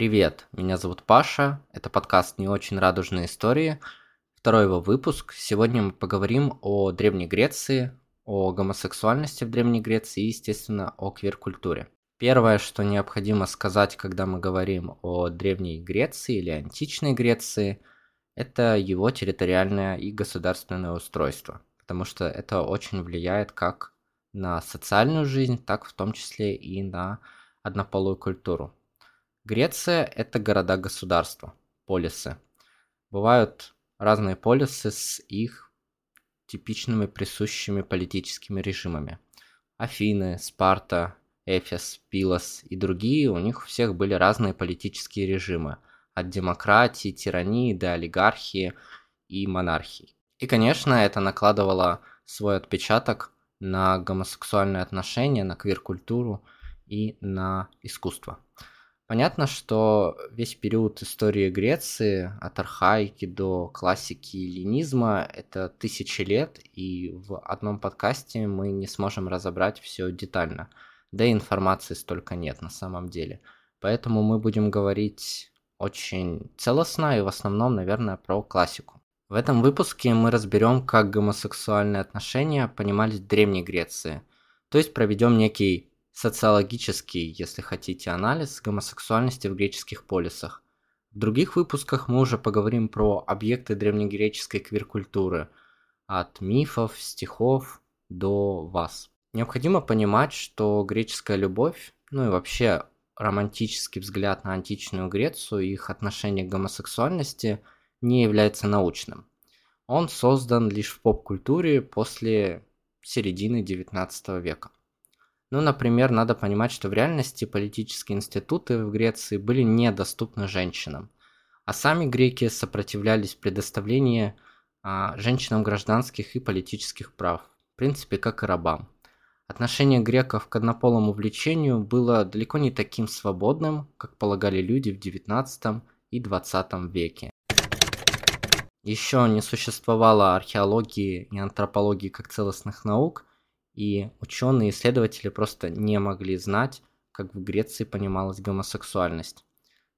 Привет, меня зовут Паша, это подкаст «Не очень радужные истории», второй его выпуск. Сегодня мы поговорим о Древней Греции, о гомосексуальности в Древней Греции и, естественно, о квир-культуре. Первое, что необходимо сказать, когда мы говорим о Древней Греции или античной Греции, это его территориальное и государственное устройство, потому что это очень влияет как на социальную жизнь, так в том числе и на однополую культуру. Греция – это города-государства, полисы. Бывают разные полисы с их типичными присущими политическими режимами. Афины, Спарта, Эфес, Пилос и другие, у них у всех были разные политические режимы, от демократии, тирании до олигархии и монархии. И, конечно, это накладывало свой отпечаток на гомосексуальные отношения, на квир-культуру и на искусство. Понятно, что весь период истории Греции, от архаики до классики ленизма, это тысячи лет, и в одном подкасте мы не сможем разобрать все детально. Да и информации столько нет на самом деле. Поэтому мы будем говорить очень целостно и в основном, наверное, про классику. В этом выпуске мы разберем, как гомосексуальные отношения понимались в Древней Греции. То есть проведем некий социологический, если хотите, анализ гомосексуальности в греческих полисах. В других выпусках мы уже поговорим про объекты древнегреческой квир-культуры, от мифов, стихов до вас. Необходимо понимать, что греческая любовь, ну и вообще романтический взгляд на античную Грецию и их отношение к гомосексуальности не является научным. Он создан лишь в поп-культуре после середины XIX века. Ну, например, надо понимать, что в реальности политические институты в Греции были недоступны женщинам, а сами греки сопротивлялись предоставлению а, женщинам гражданских и политических прав, в принципе, как и рабам. Отношение греков к однополому влечению было далеко не таким свободным, как полагали люди в XIX и XX веке. Еще не существовало археологии и антропологии как целостных наук, и ученые исследователи просто не могли знать, как в Греции понималась гомосексуальность.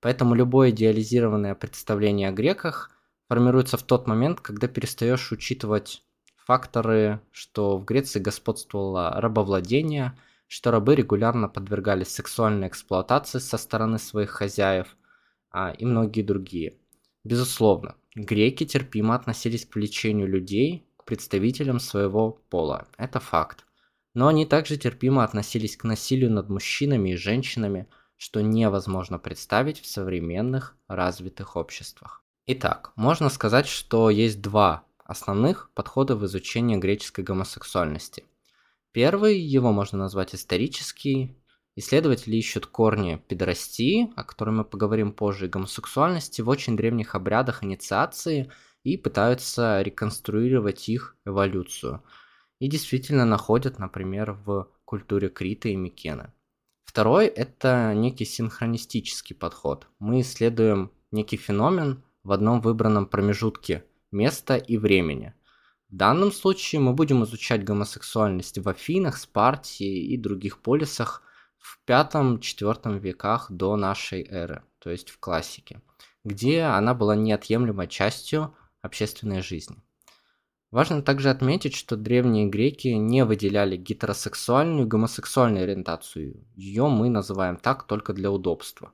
Поэтому любое идеализированное представление о греках формируется в тот момент, когда перестаешь учитывать факторы, что в Греции господствовало рабовладение, что рабы регулярно подвергались сексуальной эксплуатации со стороны своих хозяев а, и многие другие. Безусловно, греки терпимо относились к влечению людей представителям своего пола. Это факт. Но они также терпимо относились к насилию над мужчинами и женщинами, что невозможно представить в современных развитых обществах. Итак, можно сказать, что есть два основных подхода в изучении греческой гомосексуальности. Первый, его можно назвать исторический, Исследователи ищут корни педорастии, о которой мы поговорим позже, и гомосексуальности в очень древних обрядах инициации и пытаются реконструировать их эволюцию. И действительно находят, например, в культуре Крита и Микены. Второй – это некий синхронистический подход. Мы исследуем некий феномен в одном выбранном промежутке места и времени. В данном случае мы будем изучать гомосексуальность в Афинах, Спарте и других полисах в 5-4 веках до нашей эры, то есть в классике, где она была неотъемлемой частью общественной жизни. Важно также отметить, что древние греки не выделяли гетеросексуальную и гомосексуальную ориентацию. Ее мы называем так только для удобства.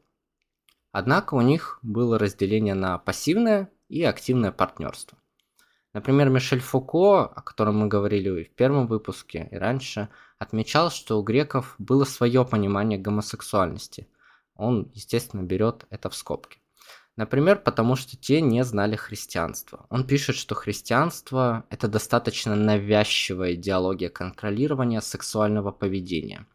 Однако у них было разделение на пассивное и активное партнерство. Например, Мишель Фуко, о котором мы говорили в первом выпуске и раньше, отмечал, что у греков было свое понимание гомосексуальности. Он, естественно, берет это в скобки. Например, потому что те не знали христианства. Он пишет, что христианство – это достаточно навязчивая идеология контролирования сексуального поведения.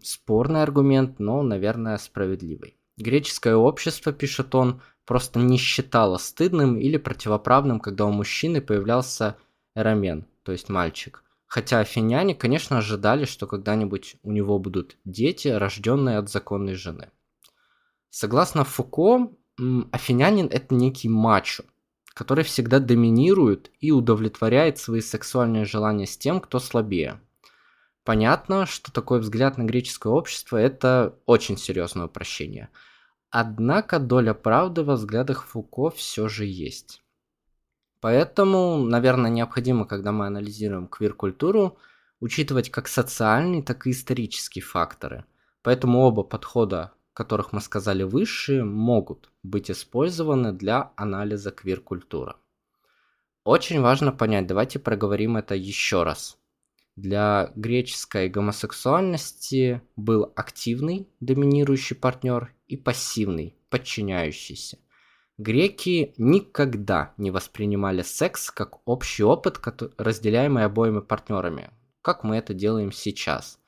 Спорный аргумент, но, наверное, справедливый. Греческое общество, пишет он, просто не считало стыдным или противоправным, когда у мужчины появлялся эромен, то есть мальчик. Хотя афиняне, конечно, ожидали, что когда-нибудь у него будут дети, рожденные от законной жены. Согласно Фуко, афинянин это некий мачо, который всегда доминирует и удовлетворяет свои сексуальные желания с тем, кто слабее. Понятно, что такой взгляд на греческое общество – это очень серьезное упрощение. Однако доля правды во взглядах Фуко все же есть. Поэтому, наверное, необходимо, когда мы анализируем квир-культуру, учитывать как социальные, так и исторические факторы. Поэтому оба подхода, которых мы сказали выше, могут быть использованы для анализа квир-культуры. Очень важно понять, давайте проговорим это еще раз. Для греческой гомосексуальности был активный доминирующий партнер и пассивный подчиняющийся. Греки никогда не воспринимали секс как общий опыт, разделяемый обоими партнерами, как мы это делаем сейчас.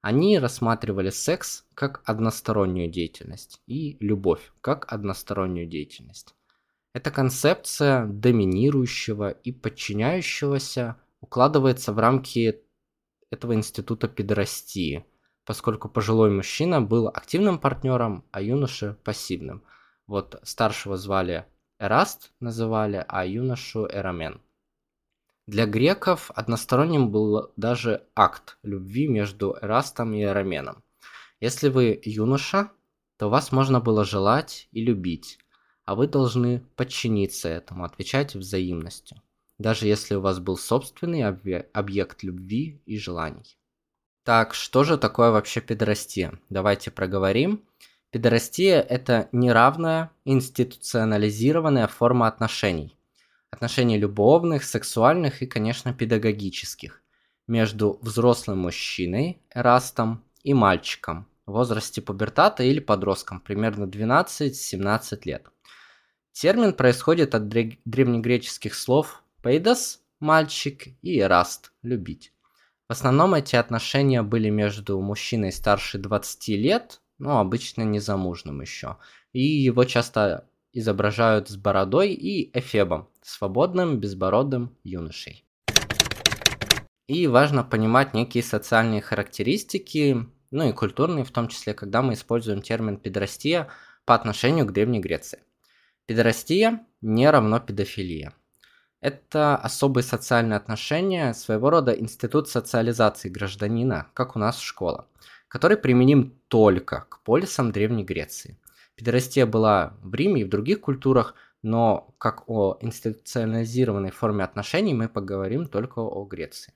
Они рассматривали секс как одностороннюю деятельность и любовь как одностороннюю деятельность. Эта концепция доминирующего и подчиняющегося укладывается в рамки этого института педорастии, поскольку пожилой мужчина был активным партнером, а юноша пассивным – вот старшего звали Эраст, называли, а юношу Эрамен. Для греков односторонним был даже акт любви между Эрастом и Эраменом. Если вы юноша, то вас можно было желать и любить, а вы должны подчиниться этому, отвечать взаимностью, даже если у вас был собственный объект любви и желаний. Так, что же такое вообще педорастия? Давайте проговорим. Педорастия – это неравная, институционализированная форма отношений. Отношений любовных, сексуальных и, конечно, педагогических. Между взрослым мужчиной, эрастом, и мальчиком в возрасте пубертата или подростком, примерно 12-17 лет. Термин происходит от древнегреческих слов «пейдос» – мальчик и «эраст» – любить. В основном эти отношения были между мужчиной старше 20 лет ну, обычно незамужным еще. И его часто изображают с бородой и эфебом, свободным, безбородым юношей. И важно понимать некие социальные характеристики, ну и культурные в том числе, когда мы используем термин педорастия по отношению к Древней Греции. Педорастия не равно педофилия. Это особые социальные отношения, своего рода институт социализации гражданина, как у нас школа который применим только к полисам Древней Греции. Педерастия была в Риме и в других культурах, но как о институционализированной форме отношений мы поговорим только о Греции.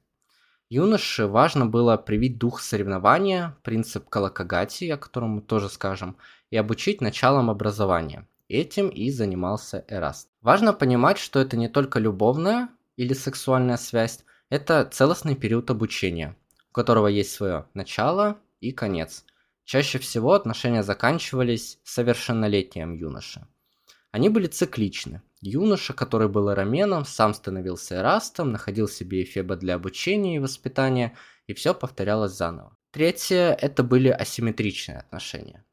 Юноше важно было привить дух соревнования, принцип колокогатии, о котором мы тоже скажем, и обучить началам образования. Этим и занимался Эраст. Важно понимать, что это не только любовная или сексуальная связь, это целостный период обучения, у которого есть свое начало и конец. Чаще всего отношения заканчивались совершеннолетием юноши. Они были цикличны. Юноша, который был эроменом, сам становился эрастом, находил себе эфеба для обучения и воспитания, и все повторялось заново. Третье – это были асимметричные отношения.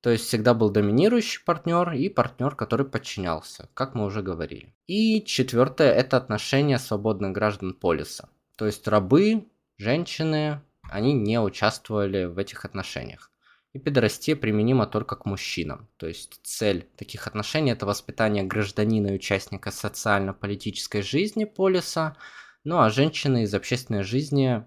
То есть всегда был доминирующий партнер и партнер, который подчинялся, как мы уже говорили. И четвертое – это отношения свободных граждан полиса. То есть рабы, женщины, они не участвовали в этих отношениях. И педорастия применима только к мужчинам. То есть цель таких отношений – это воспитание гражданина и участника социально-политической жизни полиса, ну а женщины из общественной жизни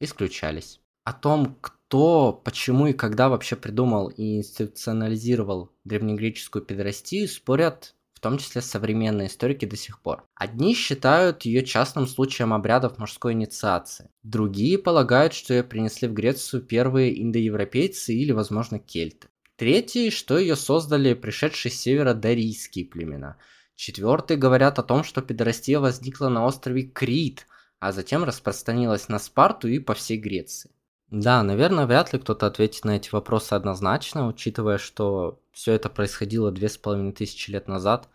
исключались. О том, кто, почему и когда вообще придумал и институционализировал древнегреческую педорастию, спорят в том числе современные историки до сих пор. Одни считают ее частным случаем обрядов мужской инициации, другие полагают, что ее принесли в Грецию первые индоевропейцы или, возможно, кельты. Третьи, что ее создали пришедшие с севера дарийские племена. Четвертые говорят о том, что педорастия возникла на острове Крит, а затем распространилась на Спарту и по всей Греции. Да, наверное, вряд ли кто-то ответит на эти вопросы однозначно, учитывая, что все это происходило две с половиной тысячи лет назад.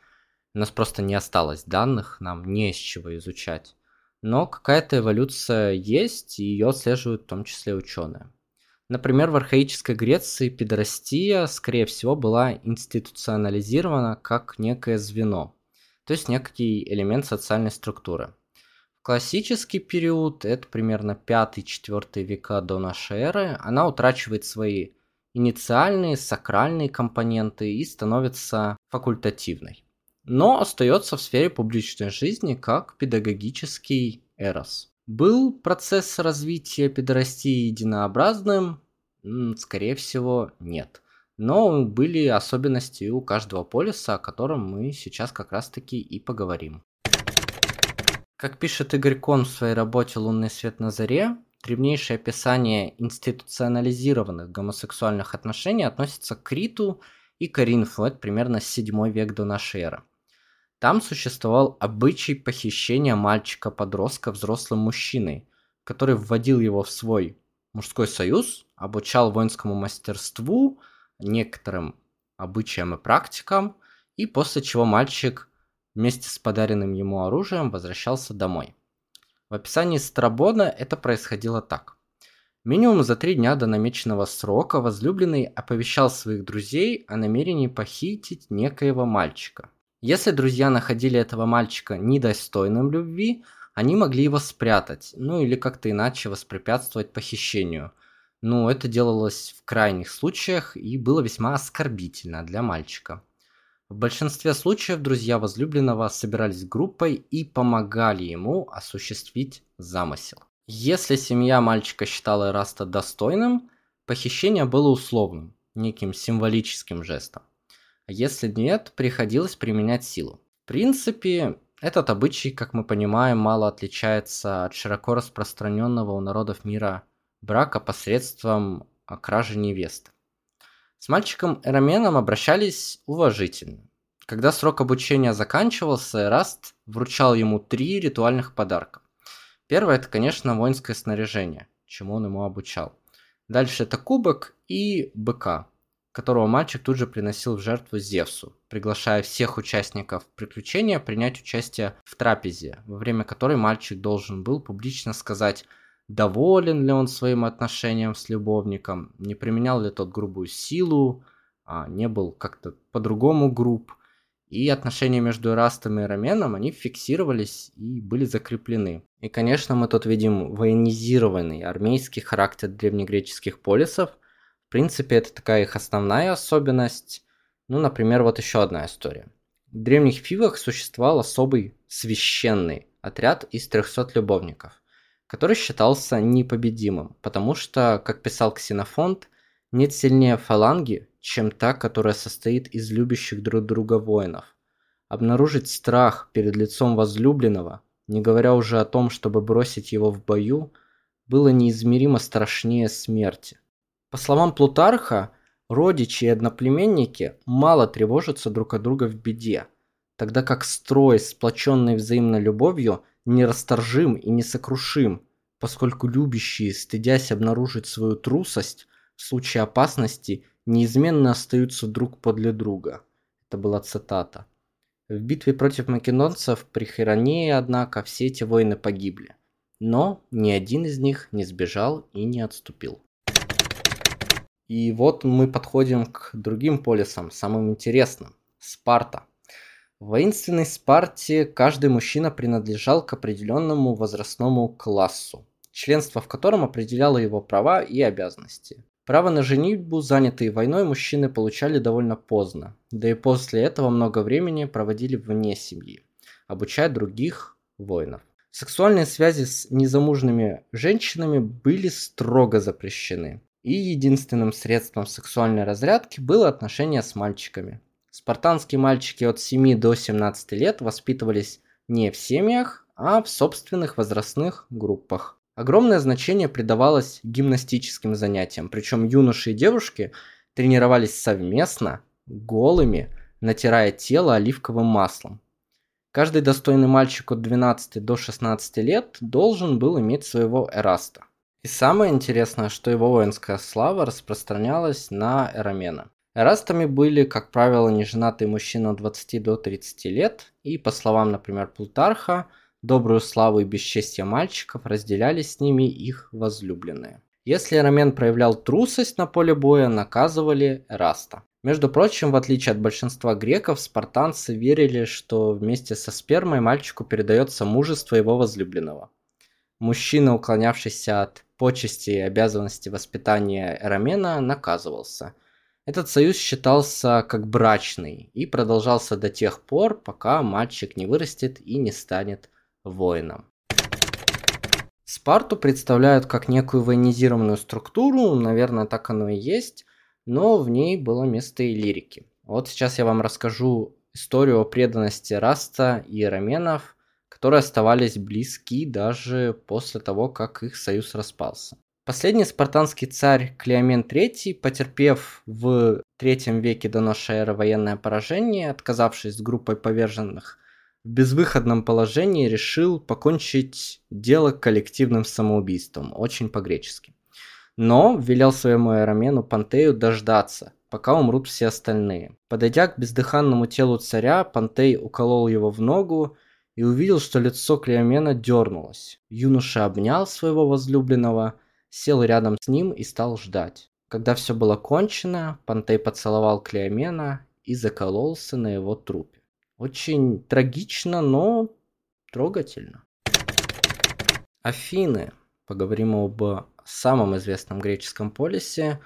У нас просто не осталось данных, нам не с чего изучать. Но какая-то эволюция есть, и ее отслеживают в том числе ученые. Например, в архаической Греции педорастия, скорее всего, была институционализирована как некое звено, то есть некий элемент социальной структуры. Классический период, это примерно 5-4 века до нашей эры, она утрачивает свои инициальные, сакральные компоненты и становится факультативной. Но остается в сфере публичной жизни как педагогический эрос. Был процесс развития педорастии единообразным? Скорее всего, нет. Но были особенности у каждого полиса, о котором мы сейчас как раз таки и поговорим. Как пишет Игорь Кон в своей работе «Лунный свет на заре», древнейшее описание институционализированных гомосексуальных отношений относится к Криту и Коринфу, это примерно 7 век до нашей эры. Там существовал обычай похищения мальчика-подростка взрослым мужчиной, который вводил его в свой мужской союз, обучал воинскому мастерству, некоторым обычаям и практикам, и после чего мальчик вместе с подаренным ему оружием возвращался домой. В описании Страбона это происходило так. Минимум за три дня до намеченного срока возлюбленный оповещал своих друзей о намерении похитить некоего мальчика. Если друзья находили этого мальчика недостойным любви, они могли его спрятать, ну или как-то иначе воспрепятствовать похищению. Но это делалось в крайних случаях и было весьма оскорбительно для мальчика. В большинстве случаев друзья возлюбленного собирались группой и помогали ему осуществить замысел. Если семья мальчика считала Эраста достойным, похищение было условным, неким символическим жестом. А если нет, приходилось применять силу. В принципе, этот обычай, как мы понимаем, мало отличается от широко распространенного у народов мира брака посредством кражи невесты. С мальчиком Эраменом обращались уважительно. Когда срок обучения заканчивался, Эраст вручал ему три ритуальных подарка. Первое это, конечно, воинское снаряжение, чему он ему обучал. Дальше это кубок и быка, которого мальчик тут же приносил в жертву Зевсу, приглашая всех участников приключения принять участие в трапезе, во время которой мальчик должен был публично сказать доволен ли он своим отношением с любовником, не применял ли тот грубую силу, а не был как-то по-другому груб. И отношения между Эрастом и Раменом, они фиксировались и были закреплены. И, конечно, мы тут видим военизированный армейский характер древнегреческих полисов. В принципе, это такая их основная особенность. Ну, например, вот еще одна история. В древних Фивах существовал особый священный отряд из 300 любовников который считался непобедимым, потому что, как писал Ксенофонт, нет сильнее фаланги, чем та, которая состоит из любящих друг друга воинов. Обнаружить страх перед лицом возлюбленного, не говоря уже о том, чтобы бросить его в бою, было неизмеримо страшнее смерти. По словам Плутарха, родичи и одноплеменники мало тревожатся друг от друга в беде, тогда как строй, сплоченный взаимной любовью, нерасторжим и несокрушим, поскольку любящие, стыдясь обнаружить свою трусость, в случае опасности неизменно остаются друг подле друга. Это была цитата. В битве против македонцев при Херонее, однако, все эти воины погибли. Но ни один из них не сбежал и не отступил. И вот мы подходим к другим полисам, самым интересным. Спарта. В воинственной Спарте каждый мужчина принадлежал к определенному возрастному классу, членство в котором определяло его права и обязанности. Право на женитьбу, занятые войной, мужчины получали довольно поздно, да и после этого много времени проводили вне семьи, обучая других воинов. Сексуальные связи с незамужными женщинами были строго запрещены, и единственным средством сексуальной разрядки было отношение с мальчиками, Спартанские мальчики от 7 до 17 лет воспитывались не в семьях, а в собственных возрастных группах. Огромное значение придавалось гимнастическим занятиям, причем юноши и девушки тренировались совместно, голыми, натирая тело оливковым маслом. Каждый достойный мальчик от 12 до 16 лет должен был иметь своего эраста. И самое интересное, что его воинская слава распространялась на эромена. Эрастами были, как правило, неженатые мужчины от 20 до 30 лет, и, по словам, например, Плутарха, добрую славу и бесчестие мальчиков разделяли с ними их возлюбленные. Если Эрамен проявлял трусость на поле боя, наказывали Эраста. Между прочим, в отличие от большинства греков, спартанцы верили, что вместе со спермой мальчику передается мужество его возлюбленного. Мужчина, уклонявшийся от почести и обязанности воспитания Эрамена, наказывался – этот союз считался как брачный и продолжался до тех пор, пока мальчик не вырастет и не станет воином. Спарту представляют как некую военизированную структуру, наверное, так оно и есть, но в ней было место и лирики. Вот сейчас я вам расскажу историю о преданности Раста и Раменов, которые оставались близки даже после того, как их союз распался. Последний спартанский царь Клеомен III, потерпев в III веке до нашей эры военное поражение, отказавшись с группой поверженных в безвыходном положении, решил покончить дело коллективным самоубийством, очень по-гречески. Но велел своему аэромену Пантею дождаться, пока умрут все остальные. Подойдя к бездыханному телу царя, Пантей уколол его в ногу и увидел, что лицо Клеомена дернулось. Юноша обнял своего возлюбленного – сел рядом с ним и стал ждать. Когда все было кончено, Пантей поцеловал Клеомена и закололся на его трупе. Очень трагично, но трогательно. Афины. Поговорим об самом известном греческом полисе.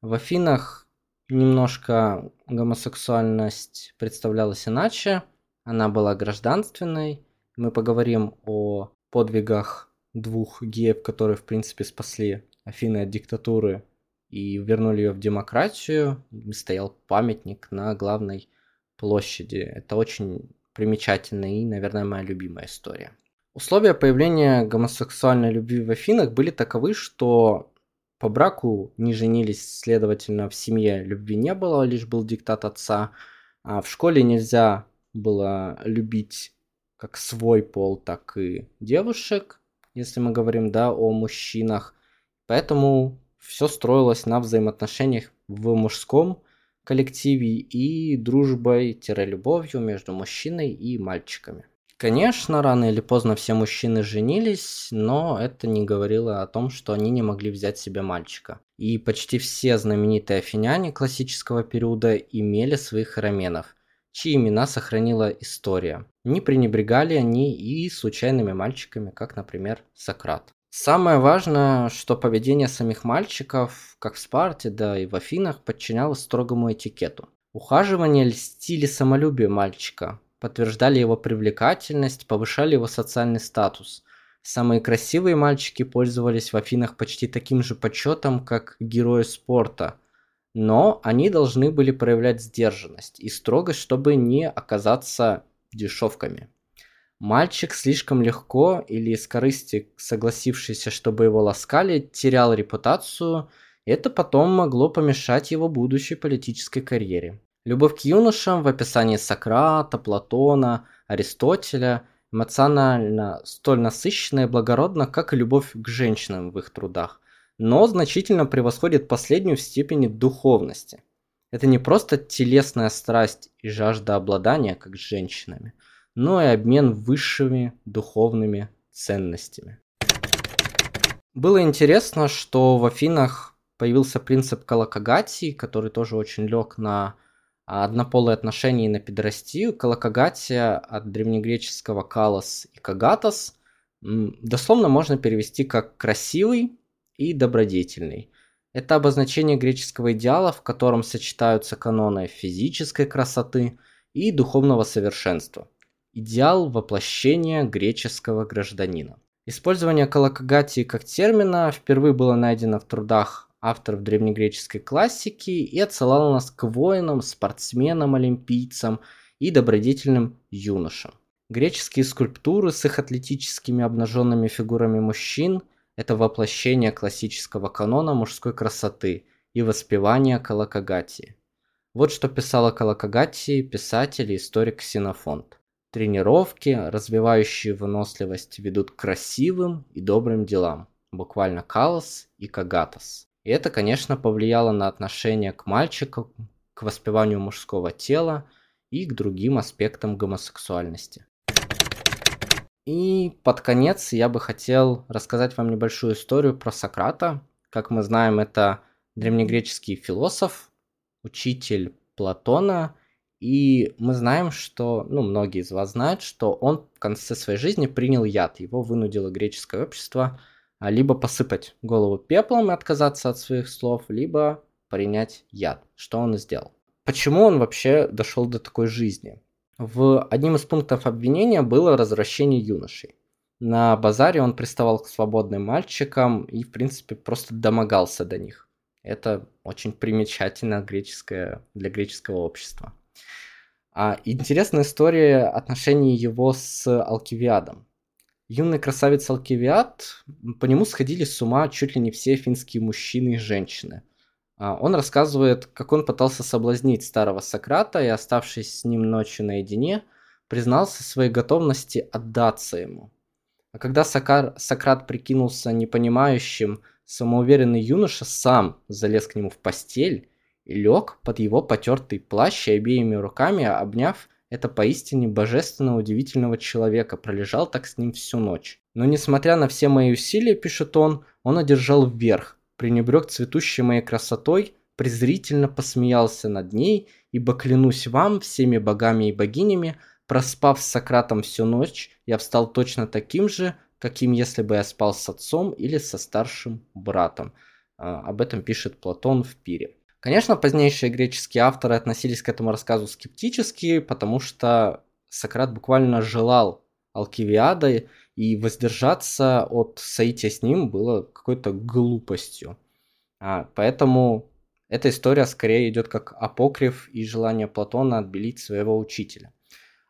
В Афинах немножко гомосексуальность представлялась иначе. Она была гражданственной. Мы поговорим о подвигах двух геев, которые, в принципе, спасли Афины от диктатуры и вернули ее в демократию, стоял памятник на главной площади. Это очень примечательная и, наверное, моя любимая история. Условия появления гомосексуальной любви в Афинах были таковы, что по браку не женились, следовательно, в семье любви не было, лишь был диктат отца. А в школе нельзя было любить как свой пол, так и девушек если мы говорим, да, о мужчинах. Поэтому все строилось на взаимоотношениях в мужском коллективе и дружбой-любовью между мужчиной и мальчиками. Конечно, рано или поздно все мужчины женились, но это не говорило о том, что они не могли взять себе мальчика. И почти все знаменитые афиняне классического периода имели своих раменов, чьи имена сохранила история. Не пренебрегали они и случайными мальчиками, как, например, Сократ. Самое важное, что поведение самих мальчиков, как в Спарте, да и в Афинах, подчинялось строгому этикету. Ухаживание льстили самолюбие мальчика, подтверждали его привлекательность, повышали его социальный статус. Самые красивые мальчики пользовались в Афинах почти таким же почетом, как герои спорта – но они должны были проявлять сдержанность и строгость, чтобы не оказаться дешевками. Мальчик слишком легко или из корысти согласившийся, чтобы его ласкали, терял репутацию, это потом могло помешать его будущей политической карьере. Любовь к юношам в описании Сократа, Платона, Аристотеля эмоционально столь насыщенна и благородна, как и любовь к женщинам в их трудах но значительно превосходит последнюю в степени духовности. Это не просто телесная страсть и жажда обладания, как с женщинами, но и обмен высшими духовными ценностями. Было интересно, что в Афинах появился принцип колокогатии, который тоже очень лег на однополые отношения и на педерастию. Колокогатия от древнегреческого калос и кагатос дословно можно перевести как красивый и добродетельный. Это обозначение греческого идеала, в котором сочетаются каноны физической красоты и духовного совершенства. Идеал воплощения греческого гражданина. Использование колокогатии как термина впервые было найдено в трудах авторов древнегреческой классики и отсылало нас к воинам, спортсменам, олимпийцам и добродетельным юношам. Греческие скульптуры с их атлетическими обнаженными фигурами мужчин – это воплощение классического канона мужской красоты и воспевание Калакагати. Вот что писал о Калакагати писатель и историк Ксенофонт. Тренировки, развивающие выносливость, ведут к красивым и добрым делам, буквально калос и кагатос. И это, конечно, повлияло на отношение к мальчику, к воспеванию мужского тела и к другим аспектам гомосексуальности. И под конец я бы хотел рассказать вам небольшую историю про Сократа. Как мы знаем, это древнегреческий философ, учитель Платона. И мы знаем, что, ну, многие из вас знают, что он в конце своей жизни принял яд. Его вынудило греческое общество а, либо посыпать голову пеплом и отказаться от своих слов, либо принять яд. Что он и сделал. Почему он вообще дошел до такой жизни? В одним из пунктов обвинения было развращение юношей. На базаре он приставал к свободным мальчикам и, в принципе, просто домогался до них. Это очень примечательно греческое, для греческого общества. А интересная история отношений его с Алкивиадом. Юный красавец Алкивиад, по нему сходили с ума чуть ли не все финские мужчины и женщины. А он рассказывает, как он пытался соблазнить старого Сократа и, оставшись с ним ночью наедине, признался своей готовности отдаться ему. А когда Сокар, Сократ прикинулся непонимающим, самоуверенный юноша сам залез к нему в постель и лег под его потертый плащ и обеими руками, обняв это поистине божественно удивительного человека, пролежал так с ним всю ночь. Но несмотря на все мои усилия, пишет он, он одержал вверх, пренебрег цветущей моей красотой, презрительно посмеялся над ней, ибо клянусь вам, всеми богами и богинями, проспав с Сократом всю ночь, я встал точно таким же, каким если бы я спал с отцом или со старшим братом. А, об этом пишет Платон в Пире. Конечно, позднейшие греческие авторы относились к этому рассказу скептически, потому что Сократ буквально желал Алкивиада, и воздержаться от соития с ним было какой-то глупостью. А, поэтому эта история скорее идет как апокриф и желание Платона отбелить своего учителя.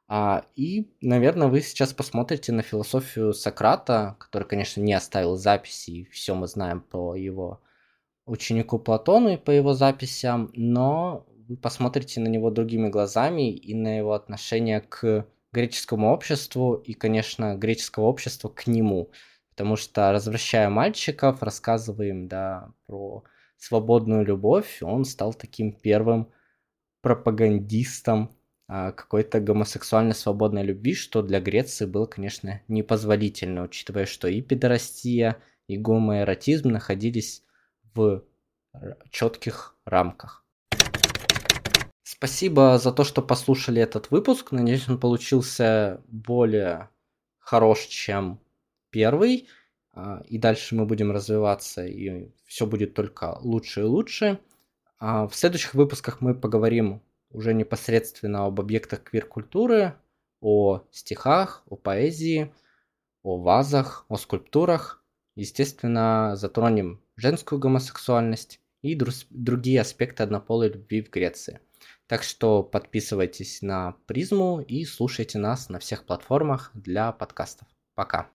А, и, наверное, вы сейчас посмотрите на философию Сократа, который, конечно, не оставил записи, и все мы знаем по его ученику Платону и по его записям, но вы посмотрите на него другими глазами и на его отношение к греческому обществу и, конечно, греческого общества к нему. Потому что, развращая мальчиков, рассказываем да, про свободную любовь, он стал таким первым пропагандистом а, какой-то гомосексуальной свободной любви, что для Греции было, конечно, непозволительно, учитывая, что и педорастия, и гомоэротизм находились в четких рамках. Спасибо за то, что послушали этот выпуск. Надеюсь, он получился более хорош, чем первый. А, и дальше мы будем развиваться, и все будет только лучше и лучше. А, в следующих выпусках мы поговорим уже непосредственно об объектах квир-культуры, о стихах, о поэзии, о вазах, о скульптурах. Естественно, затронем женскую гомосексуальность и другие аспекты однополой любви в Греции. Так что подписывайтесь на призму и слушайте нас на всех платформах для подкастов. Пока.